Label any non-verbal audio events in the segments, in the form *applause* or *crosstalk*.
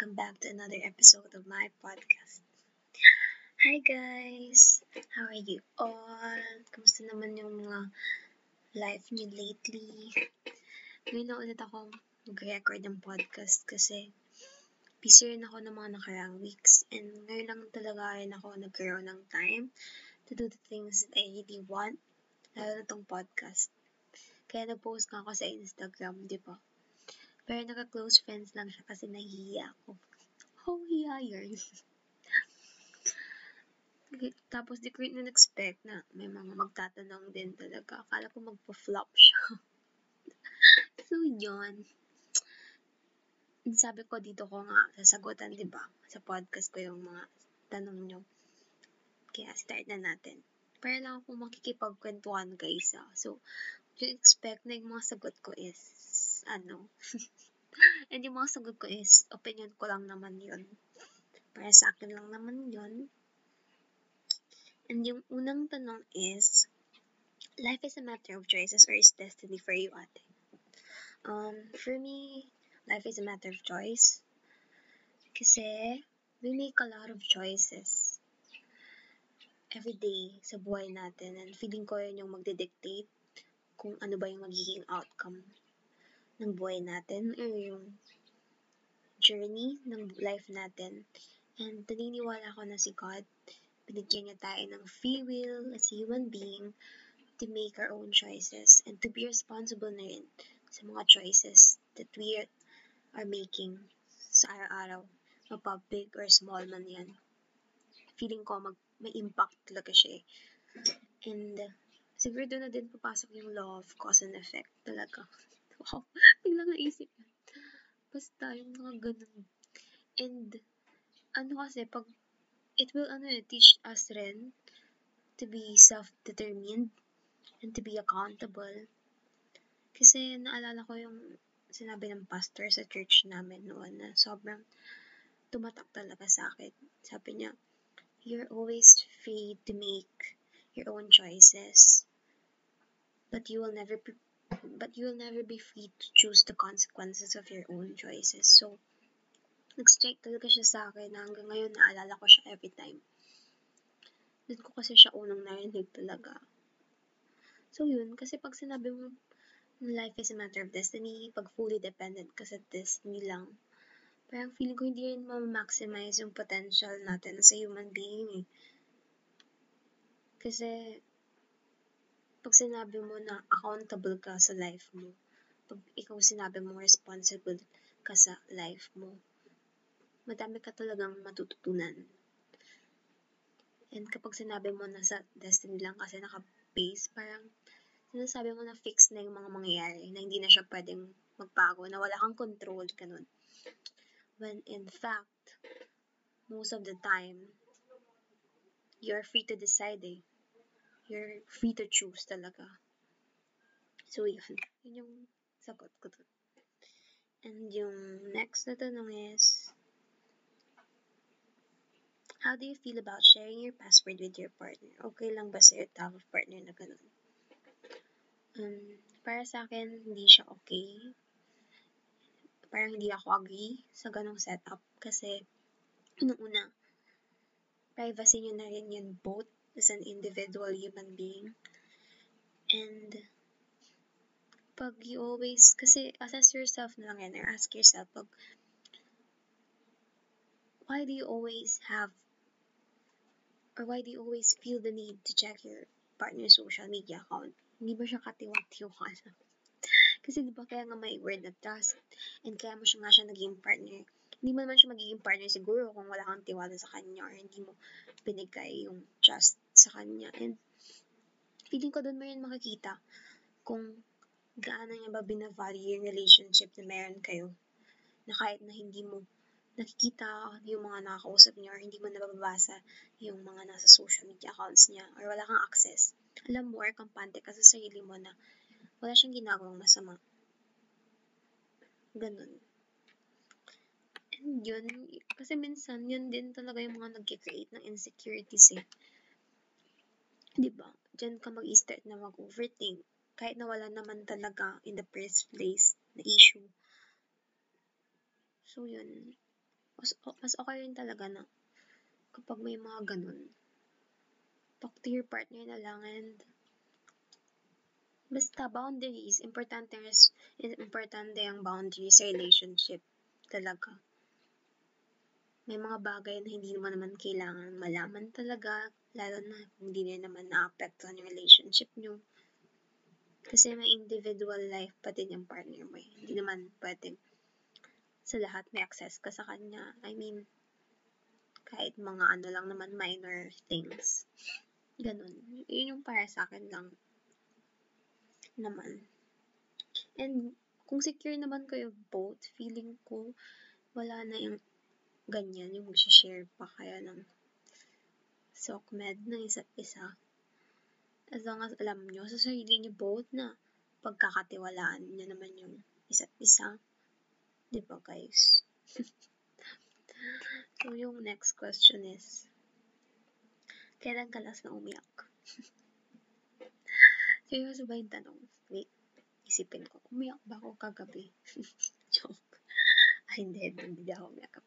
welcome back to another episode of my podcast. Hi guys! How are you all? Kamusta naman yung mga life niyo lately? Ngayon na ulit ako mag-record ng podcast kasi busy rin ako ng mga nakaraang weeks and ngayon lang talaga rin ako nagkaroon ng time to do the things that I really want, lalo na tong podcast. Kaya nag-post nga ako sa Instagram, di ba? Pero naka-close friends lang siya kasi nahihiya ako. Oh, hiya yun. *laughs* Tapos di ko rin expect na may mga magtatanong din talaga. Akala ko magpa-flop siya. *laughs* so, yun. Sabi ko dito ko nga sasagutan, di ba? Sa podcast ko yung mga tanong nyo. Kaya start na natin. Para lang ako makikipagkwentuhan guys ah. So, you expect na yung mga sagot ko is ano. *laughs* And yung mga sagot ko is, opinion ko lang naman yun. Para sa akin lang naman yun. And yung unang tanong is, life is a matter of choices or is destiny for you, ate? Um, for me, life is a matter of choice. Kasi, we make a lot of choices every day sa buhay natin and feeling ko yun yung magdidictate kung ano ba yung magiging outcome ng buhay natin or yung journey ng life natin. And naniniwala ko na si God, binigyan niya tayo ng free will as a human being to make our own choices and to be responsible na rin sa mga choices that we are making sa araw-araw, mapabig or small man yan. Feeling ko mag, may impact talaga siya eh. And siguro doon na din papasok yung law of cause and effect talaga. *laughs* Wow, biglang naisip yun. Basta, yung mga ganun. And, ano kasi, pag, it will, ano eh, teach us rin to be self-determined and to be accountable. Kasi, naalala ko yung sinabi ng pastor sa church namin noon na sobrang tumatak talaga sa akin. Sabi niya, you're always free to make your own choices, but you will never be but you will never be free to choose the consequences of your own choices. So, nag-strike talaga siya sa akin na hanggang ngayon naalala ko siya every time. Doon ko kasi siya unang narinig talaga. So, yun. Kasi pag sinabi mo life is a matter of destiny, pag fully dependent ka sa destiny lang, parang feeling ko hindi rin ma-maximize yung potential natin as human being eh. Kasi, pag sinabi mo na accountable ka sa life mo, pag ikaw sinabi mo responsible ka sa life mo, madami ka talagang matututunan. And kapag sinabi mo na sa destiny lang kasi naka-base, parang sinasabi mo na fix na yung mga mangyayari, na hindi na siya pwedeng magbago, na wala kang control, ganun. When in fact, most of the time, you're free to decide eh you're free to choose talaga. So, yun. Yun yung sagot ko dun. And yung next na tanong is, How do you feel about sharing your password with your partner? Okay lang ba sa'yo type of partner na ganun? Um, para sa akin, hindi siya okay. Parang hindi ako agree sa ganong setup kasi, unang-una, privacy nyo na rin yun both as an individual human being. And pag you always, kasi assess yourself na lang yan, or ask yourself, pag, why do you always have, or why do you always feel the need to check your partner's social media account? Hindi ba siya katiwang-tiwala? *laughs* kasi di ba kaya nga may word of trust, and kaya mo siya nga siya naging partner. Hindi mo naman siya magiging partner siguro kung wala kang tiwala sa kanya or hindi mo binigay yung trust sa kanya. And feeling ko doon mo rin makikita kung gaano niya ba binavalue yung relationship na meron kayo. Na kahit na hindi mo nakikita yung mga nakakausap niya or hindi mo nababasa yung mga nasa social media accounts niya or wala kang access. Alam mo or kampante ka sa sarili mo na wala siyang ginagawang masama. Ganun. Yun, kasi minsan, yun din talaga yung mga nag-create ng insecurities eh. Diba? Diyan ka mag-start na mag-overthink. Kahit na wala naman talaga in the first place na issue. So, yun. Mas, mas okay rin talaga na kapag may mga ganun, talk to your partner na lang and basta boundaries, importante importante ang boundaries sa relationship talaga. May mga bagay na hindi naman naman kailangan malaman talaga, lalo na hindi na naman na-apektuhan yung relationship nyo. Kasi may individual life pa din yung partner mo. Eh. Hindi naman pwede sa lahat may access ka sa kanya. I mean, kahit mga ano lang naman, minor things. Ganun. Yun yung para sa akin lang naman. And kung secure naman kayo both, feeling ko wala na yung ganyan, yung share pa kaya ng SOCMED ng isa't isa. As long as alam nyo sa sarili nyo both na pagkakatiwalaan nyo naman yung isa't isa. Di ba, guys? *laughs* so, yung next question is, kailan ka last na umiyak? *laughs* Seryoso ba yung tanong? Wait, isipin ko, umiyak ba ako kagabi? *laughs* Joke. Ay, hindi, hindi ako umiyak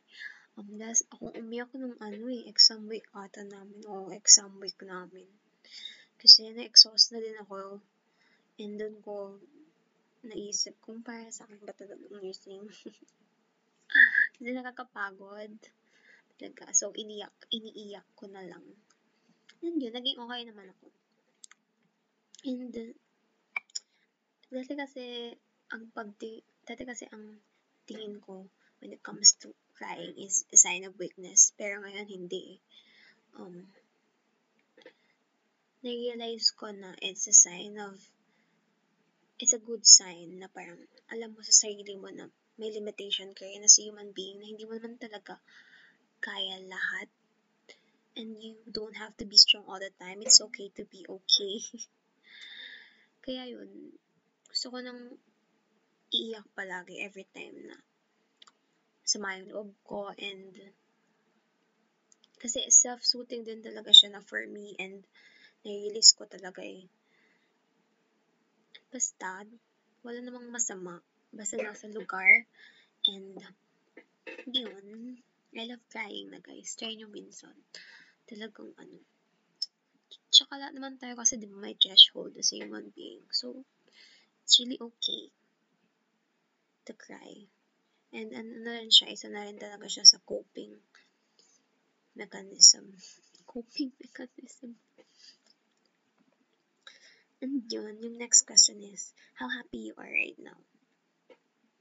Um, last, ako umiyak nung ano eh, exam week ata namin, o exam week namin. Kasi na-exhaust na din ako. And doon ko naisip kung para sa akin ba talaga nursing. *laughs* Kasi nakakapagod. Talaga. So, iniyak, iniiyak ko na lang. And yun, naging okay naman ako. And, dati kasi, ang pagdi, dati kasi ang tingin ko when it comes to crying is a sign of weakness. Pero ngayon, hindi. Um, na-realize ko na it's a sign of it's a good sign na parang alam mo sa sarili mo na may limitation ka rin as a human being na hindi mo naman talaga kaya lahat. And you don't have to be strong all the time. It's okay to be okay. *laughs* Kaya yun, gusto ko nang iiyak palagi every time na loob ko and kasi self-soothing din talaga siya na for me and nai-release ko talaga eh. Basta, wala namang masama. Basta nasa lugar. And, yun. I love crying na guys. Try nyo minsan. Talagang ano. Tsaka lahat naman tayo kasi di ba may threshold as a human being. So, it's really okay to cry. And ano na rin siya, isa na rin talaga siya sa coping mechanism. Coping *laughs* mechanism. And yun, yung next question is, how happy you are right now?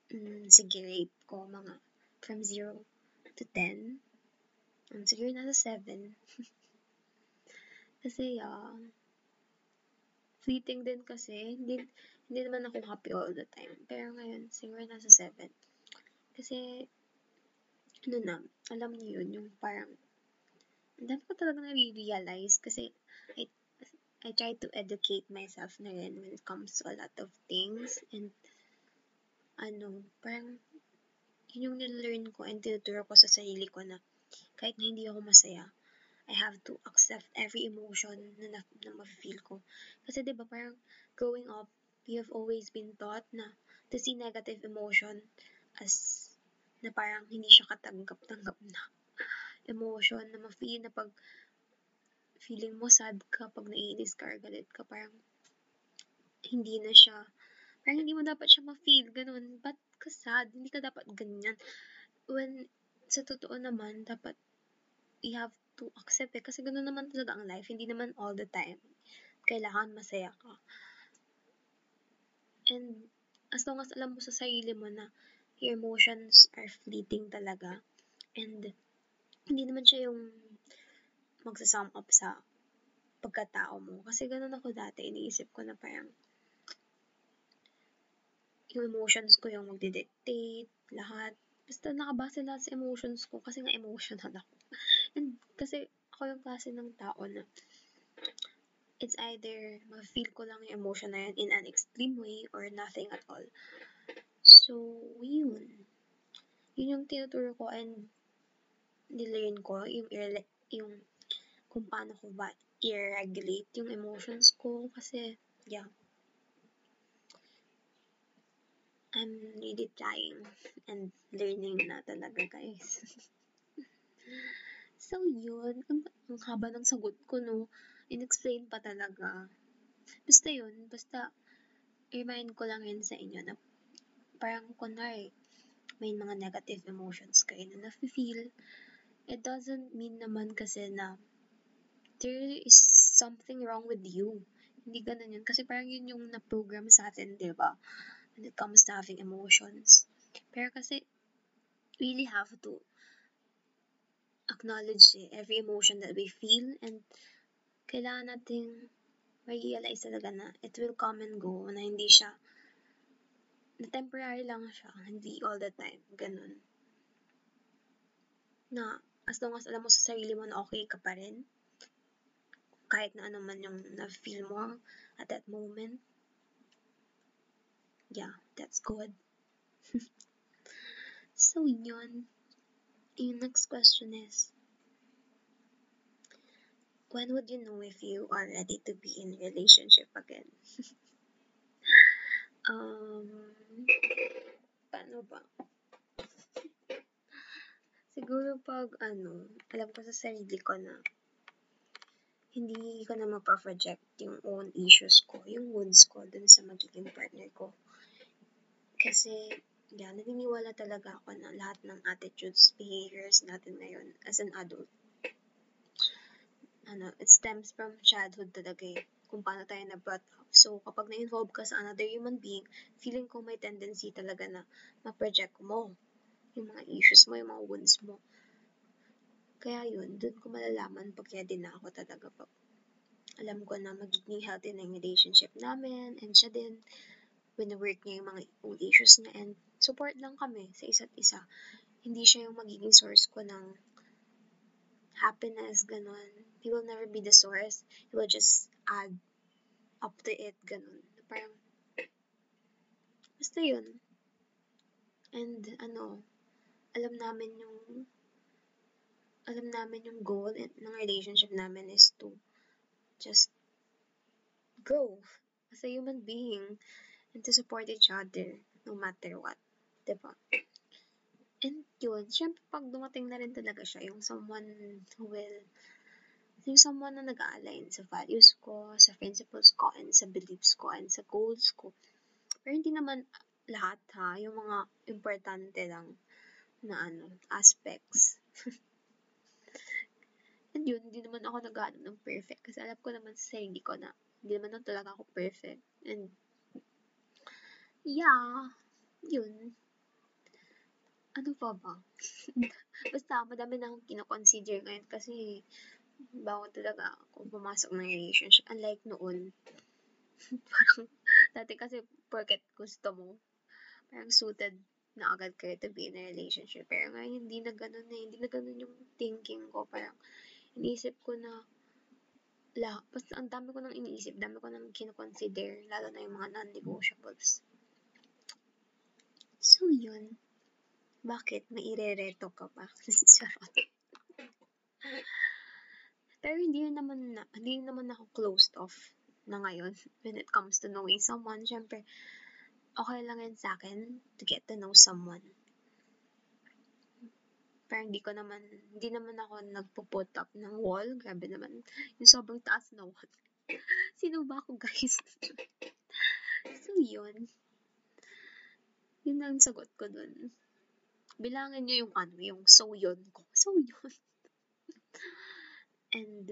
Mm, sige, rate ko mga from 0 to 10. Um, siguro nasa 7. *laughs* kasi, yeah, fleeting din kasi, hindi, hindi naman ako happy all the time. Pero ngayon, siguro nasa 7. Kasi, ano na, alam niyo yun, yung parang, ang dami ko talaga na-realize kasi I I try to educate myself na rin when it comes to a lot of things. And, ano, parang, yun yung nilearn ko and tinuturo ko sa sarili ko na kahit na hindi ako masaya, I have to accept every emotion na, na, na ma-feel ko. Kasi, ba, parang growing up, we have always been taught na to see negative emotion as na parang hindi siya katanggap-tanggap na emotion na ma-feel na pag feeling mo sad ka pag naiinis ka or galit ka, parang hindi na siya, parang hindi mo dapat siya ma-feel, ganun. Ba't ka sad? Hindi ka dapat ganyan. When, sa totoo naman, dapat, you have to accept it. Kasi ganun naman talaga ang life. Hindi naman all the time. Kailangan masaya ka. And, as long as alam mo sa sarili mo na your emotions are fleeting talaga. And, hindi naman siya yung magsasum up sa pagkatao mo. Kasi ganun ako dati, iniisip ko na parang yung emotions ko yung magdidictate, lahat. Basta nakabase lahat sa emotions ko kasi nga emotional ako. And kasi ako yung klase ng tao na it's either ma-feel ko lang yung emotion na yun in an extreme way or nothing at all. So, yun. Yun yung tinuturo ko and nilearn ko yung, yung kung paano ko ba i-regulate yung emotions ko kasi, yeah. I'm really trying and learning na talaga, guys. *laughs* So, yun. Ang, ang haba ng sagot ko, no? In-explain pa talaga. Basta yun. Basta, remind ko lang yun sa inyo na parang kunwari, may mga negative emotions kayo na nafe-feel. It doesn't mean naman kasi na there is something wrong with you. Hindi ganun yun. Kasi parang yun yung na-program sa atin, di ba? When it comes to having emotions. Pero kasi, really have to acknowledge eh, every emotion that we feel and kailangan nating realize talaga na it will come and go na hindi siya na temporary lang siya, hindi all the time, ganun. Na as long as alam mo sa sarili mo na okay ka pa rin, kahit na ano man yung na-feel mo at that moment, yeah, that's good. *laughs* so, yun. Yung next question is, when would you know if you are ready to be in relationship again? *laughs* um, paano ba? Siguro pag ano, alam ko sa sarili ko na hindi ko na mapaproject yung own issues ko, yung wounds ko dun sa magiging partner ko. Kasi yeah, naniniwala talaga ako na lahat ng attitudes, behaviors natin ngayon as an adult, ano, it stems from childhood talaga eh, kung paano tayo na-brought up. So, kapag na-involve ka sa another human being, feeling ko may tendency talaga na ma-project mo yung mga issues mo, yung mga wounds mo. Kaya yun, dun ko malalaman pag ready na ako talaga pag alam ko na magiging healthy na yung relationship namin and siya din wini-work niya yung mga own issues niya and support lang kami sa isa't isa. Hindi siya yung magiging source ko ng happiness, ganun. He will never be the source. He will just add up to it, ganun. Parang, basta yun. And, ano, alam namin yung, alam namin yung goal ng relationship namin is to just grow as a human being and to support each other no matter what. Diba? And yun, syempre pag dumating na rin talaga siya, yung someone who will, yung someone na nag-align sa values ko, sa principles ko, and sa beliefs ko, and sa goals ko. Pero hindi naman lahat ha, yung mga importante lang na ano, aspects. *laughs* and yun, hindi naman ako nag ng perfect. Kasi alam ko naman sa sarili ko na hindi naman talaga ako perfect. And yeah, yun ano pa ba? *laughs* Basta, madami na akong kinoconsider ngayon kasi bago talaga ako pumasok ng relationship. Unlike noon, *laughs* parang, dati kasi porket gusto mo, parang suited na agad kayo to be in a relationship. Pero ngayon, hindi na ganun eh. Hindi na ganun yung thinking ko. Parang, iniisip ko na, la, basta ang dami ko nang iniisip, dami ko nang kinoconsider, lalo na yung mga non-negotiables. So, yun. Bakit? May irereto ka pa? *laughs* Charot. Pero hindi naman na, hindi naman ako closed off na ngayon when it comes to knowing someone. Siyempre, okay lang yan sa akin to get to know someone. Pero hindi ko naman, hindi naman ako nagpo-put up ng wall. Grabe naman. Yung sobrang taas na *laughs* wall. Sino ba ako, guys? *laughs* so, yun. Yun ang sagot ko dun bilangin nyo yung ano, yung so yun ko. So yun. And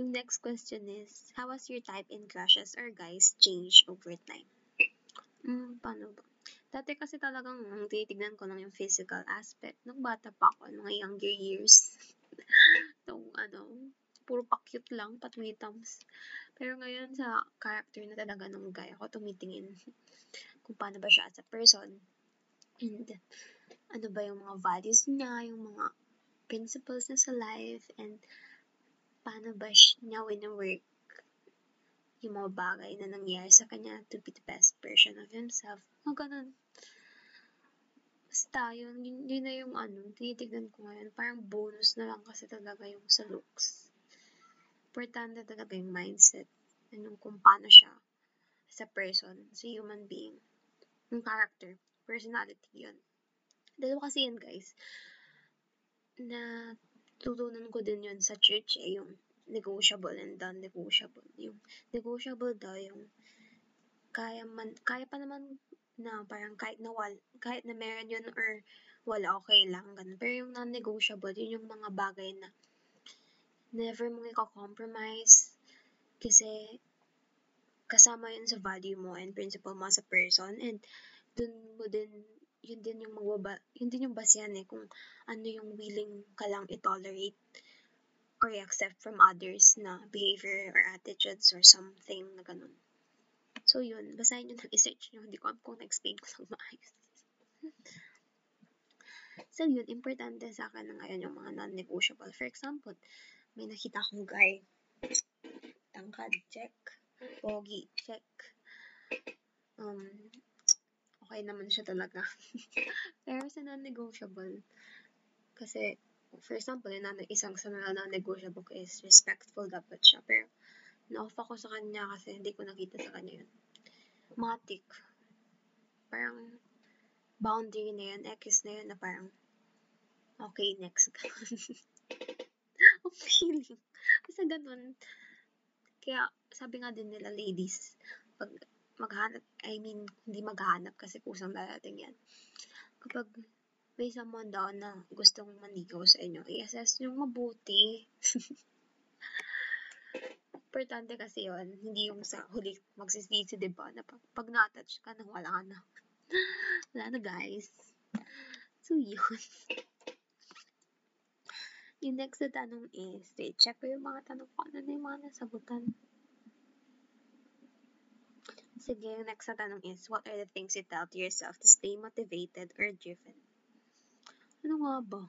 yung next question is, how has your type in crushes or guys changed over time? Hmm, paano ba? Dati kasi talagang tinitignan ko lang yung physical aspect. Nung bata pa ako, mga younger years. *laughs* Nung ano, puro pa-cute lang, patwitams. Pero ngayon sa character na talaga ng guy ako, tumitingin *laughs* kung paano ba siya as a person. And ano ba yung mga values niya, yung mga principles niya sa life, and paano ba niya win-work yung mga bagay na nangyari sa kanya to be the best version of himself. Mga ganun. Basta, yun, yun, yun na yung ano, tinitignan ko ngayon. Parang bonus na lang kasi talaga yung sa looks. Importante talaga yung mindset. And yung kung paano siya as a person, as a human being. Yung character, personality yun. Dalawa kasi yan guys, na tutunan ko din yun sa church eh, yung negotiable and non-negotiable. Yung negotiable daw, yung kaya man, kaya pa naman na parang kahit na wal, kahit na meron yun or wala, okay lang, ganun. Pero yung non-negotiable, yun yung mga bagay na never mong i-compromise kasi kasama yun sa value mo and principle mo as a person and dun mo din yun din yung magbaba, yun din yung basehan eh, kung ano yung willing ka lang i-tolerate or i-accept from others na behavior or attitudes or something na ganun. So, yun. Basahin nyo ng i-search nyo. Hindi ko alam kung na-explain ko lang maayos. *laughs* so, yun. Importante sa akin na ngayon yung mga non-negotiable. For example, may nakita akong guy. Tangkad, check. Pogi, check. Um, okay naman siya talaga. *laughs* Pero sa non-negotiable, kasi, for example, yung non- isang sa mga non-negotiable ko is respectful dapat siya. Pero, na-off ako sa kanya kasi hindi ko nakita sa kanya yun. Matic. Parang, boundary na yun, X na yun na parang, okay, next. *laughs* okay feeling. Basta ganun. Kaya, sabi nga din nila, ladies, pag maghanap, I mean, hindi maghanap kasi kusang darating yan. Kapag may someone daw na gustong manigaw sa inyo, i-assess yung mabuti. *laughs* Importante kasi yon hindi yung sa huli magsisisi, di ba? Na pag, na-touch ka na, wala na. *laughs* wala na, guys. So, yun. *laughs* yung next na tanong is, wait, check ko yung mga tanong ko. Ano na yung mga nasagutan? Sige, yung next na tanong is, what are the things you tell to yourself to stay motivated or driven? Ano nga ba?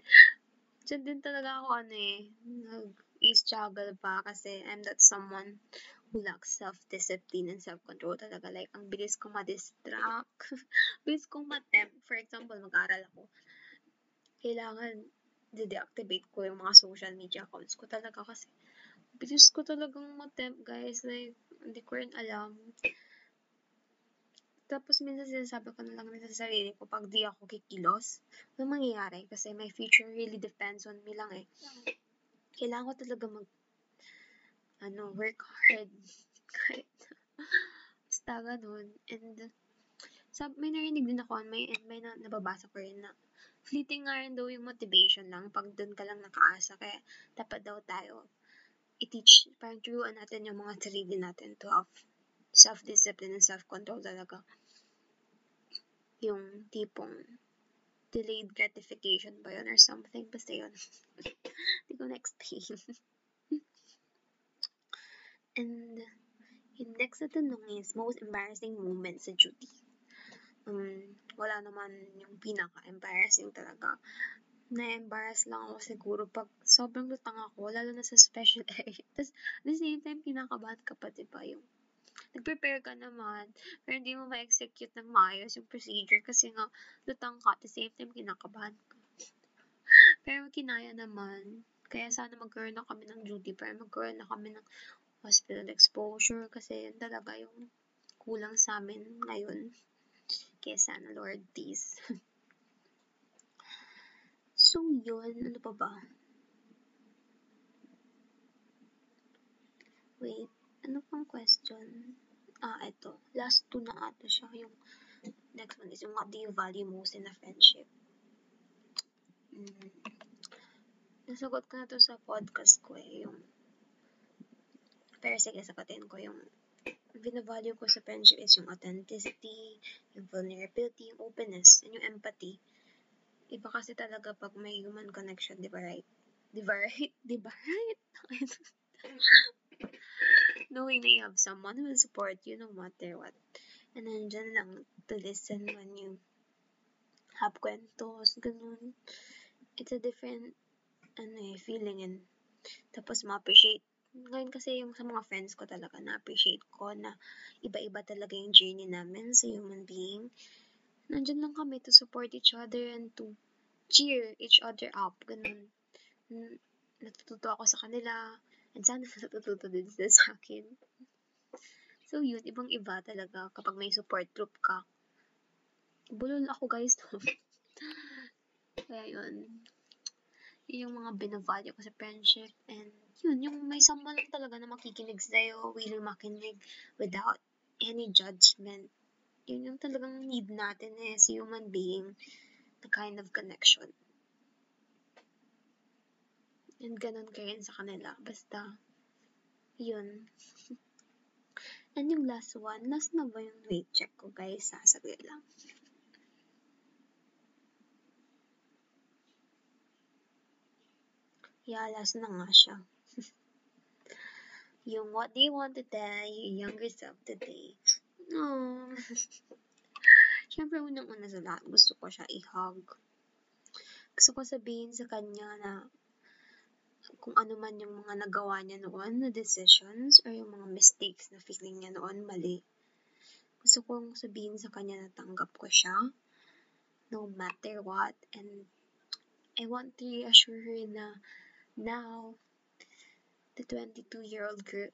*laughs* Diyan din talaga ako ano eh, nag-struggle pa kasi I'm not someone who lacks self-discipline and self-control talaga. Like, ang bilis kong ma-distract. *laughs* bilis kong ma-tempt. For example, mag-aral ako. Kailangan de-deactivate ko yung mga social media accounts ko talaga kasi bilis ko talagang ma-tempt, guys. Like, hindi ko rin alam. Tapos minsan sinasabi ko na lang sa sarili ko pag di ako kikilos, ano mangyayari? Kasi my future really depends on me lang eh. Kailangan ko talaga mag, ano, work hard. Kahit, *laughs* basta ganun. And, sab may narinig din ako, may, and may na, nababasa ko rin na, fleeting nga rin daw yung motivation lang pag doon ka lang nakaasa. Kaya, dapat daw tayo i-teach, parang turuan natin yung mga sarili natin to have self-discipline and self-control talaga. Yung tipong delayed gratification ba yun or something. Basta yun. *laughs* Hindi ko na-explain. *laughs* and yung next na tanong is most embarrassing moment sa duty. Um, wala naman yung pinaka-embarrassing talaga na-embarrass lang ako siguro pag sobrang lutang ako, lalo na sa special *laughs* area. Tapos, at the same time, kinakabahan ka pa, diba? Yung, nag-prepare ka naman, pero hindi mo ma-execute ng maayos yung procedure kasi nga, lutang ka, at the same time, kinakabahan ka. pero kinaya naman, kaya sana magkaroon na kami ng duty, pero magkaroon na kami ng hospital exposure kasi yun talaga yung kulang sa amin ngayon. Kaya sana, Lord, please. *laughs* So, yun. Ano pa ba? Wait. Ano pang question? Ah, ito. Last two na ata siya. Yung next one is yung what do you value most in a friendship? Mm. Nasagot ko na to sa podcast ko eh. Yung pero sige, sagutin ko yung binavalue ko sa friendship is yung authenticity, yung vulnerability, yung openness, and yung empathy. Iba kasi talaga pag may human connection, di ba right? Di ba right? Di ba right? *laughs* Knowing that you have someone who will support you no matter what. And nandyan lang to listen when you have kwentos, ganun. It's a different, ano eh, feeling and tapos ma-appreciate. Ngayon kasi yung sa mga friends ko talaga, na-appreciate ko na iba-iba talaga yung journey namin sa human being nandyan lang kami to support each other and to cheer each other up. Ganun. Natututo ako sa kanila. And sana natututo din sila sa akin. So, yun. Ibang-iba talaga kapag may support group ka. Bulol ako, guys. *laughs* Kaya yun. Yun yung mga binavalue ko sa friendship. And yun, yung may someone talaga na makikinig sa'yo, willing makinig without any judgment. Yun yung talagang need natin eh, as human being, the kind of connection. And ganun ka rin sa kanila. Basta, yun. *laughs* And yung last one, last na ba yung weight check ko guys? Sasabi lang. Yeah, last na nga siya. *laughs* yung what do you want to tell your younger self today? No. *laughs* Siyempre, unang-una sa lahat, gusto ko siya i-hug. Gusto ko sabihin sa kanya na kung ano man yung mga nagawa niya noon na decisions or yung mga mistakes na feeling niya noon mali. Gusto kong sabihin sa kanya na tanggap ko siya no matter what and I want to reassure her na now the 22 year old girl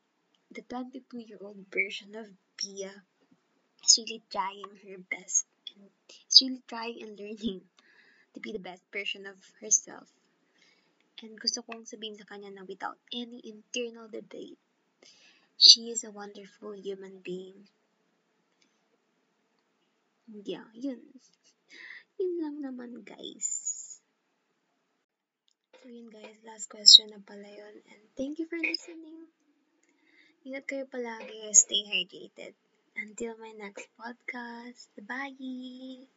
the 22 year old version of Pia is really trying her best and is really trying and learning to be the best version of herself. And gusto kong sabihin sa kanya na without any internal debate, she is a wonderful human being. Yeah, yun. Yun lang naman, guys. So yun guys, last question na pala yun. And thank you for listening. Ingat kayo palagi. Stay hydrated. Until my next podcast. Bye!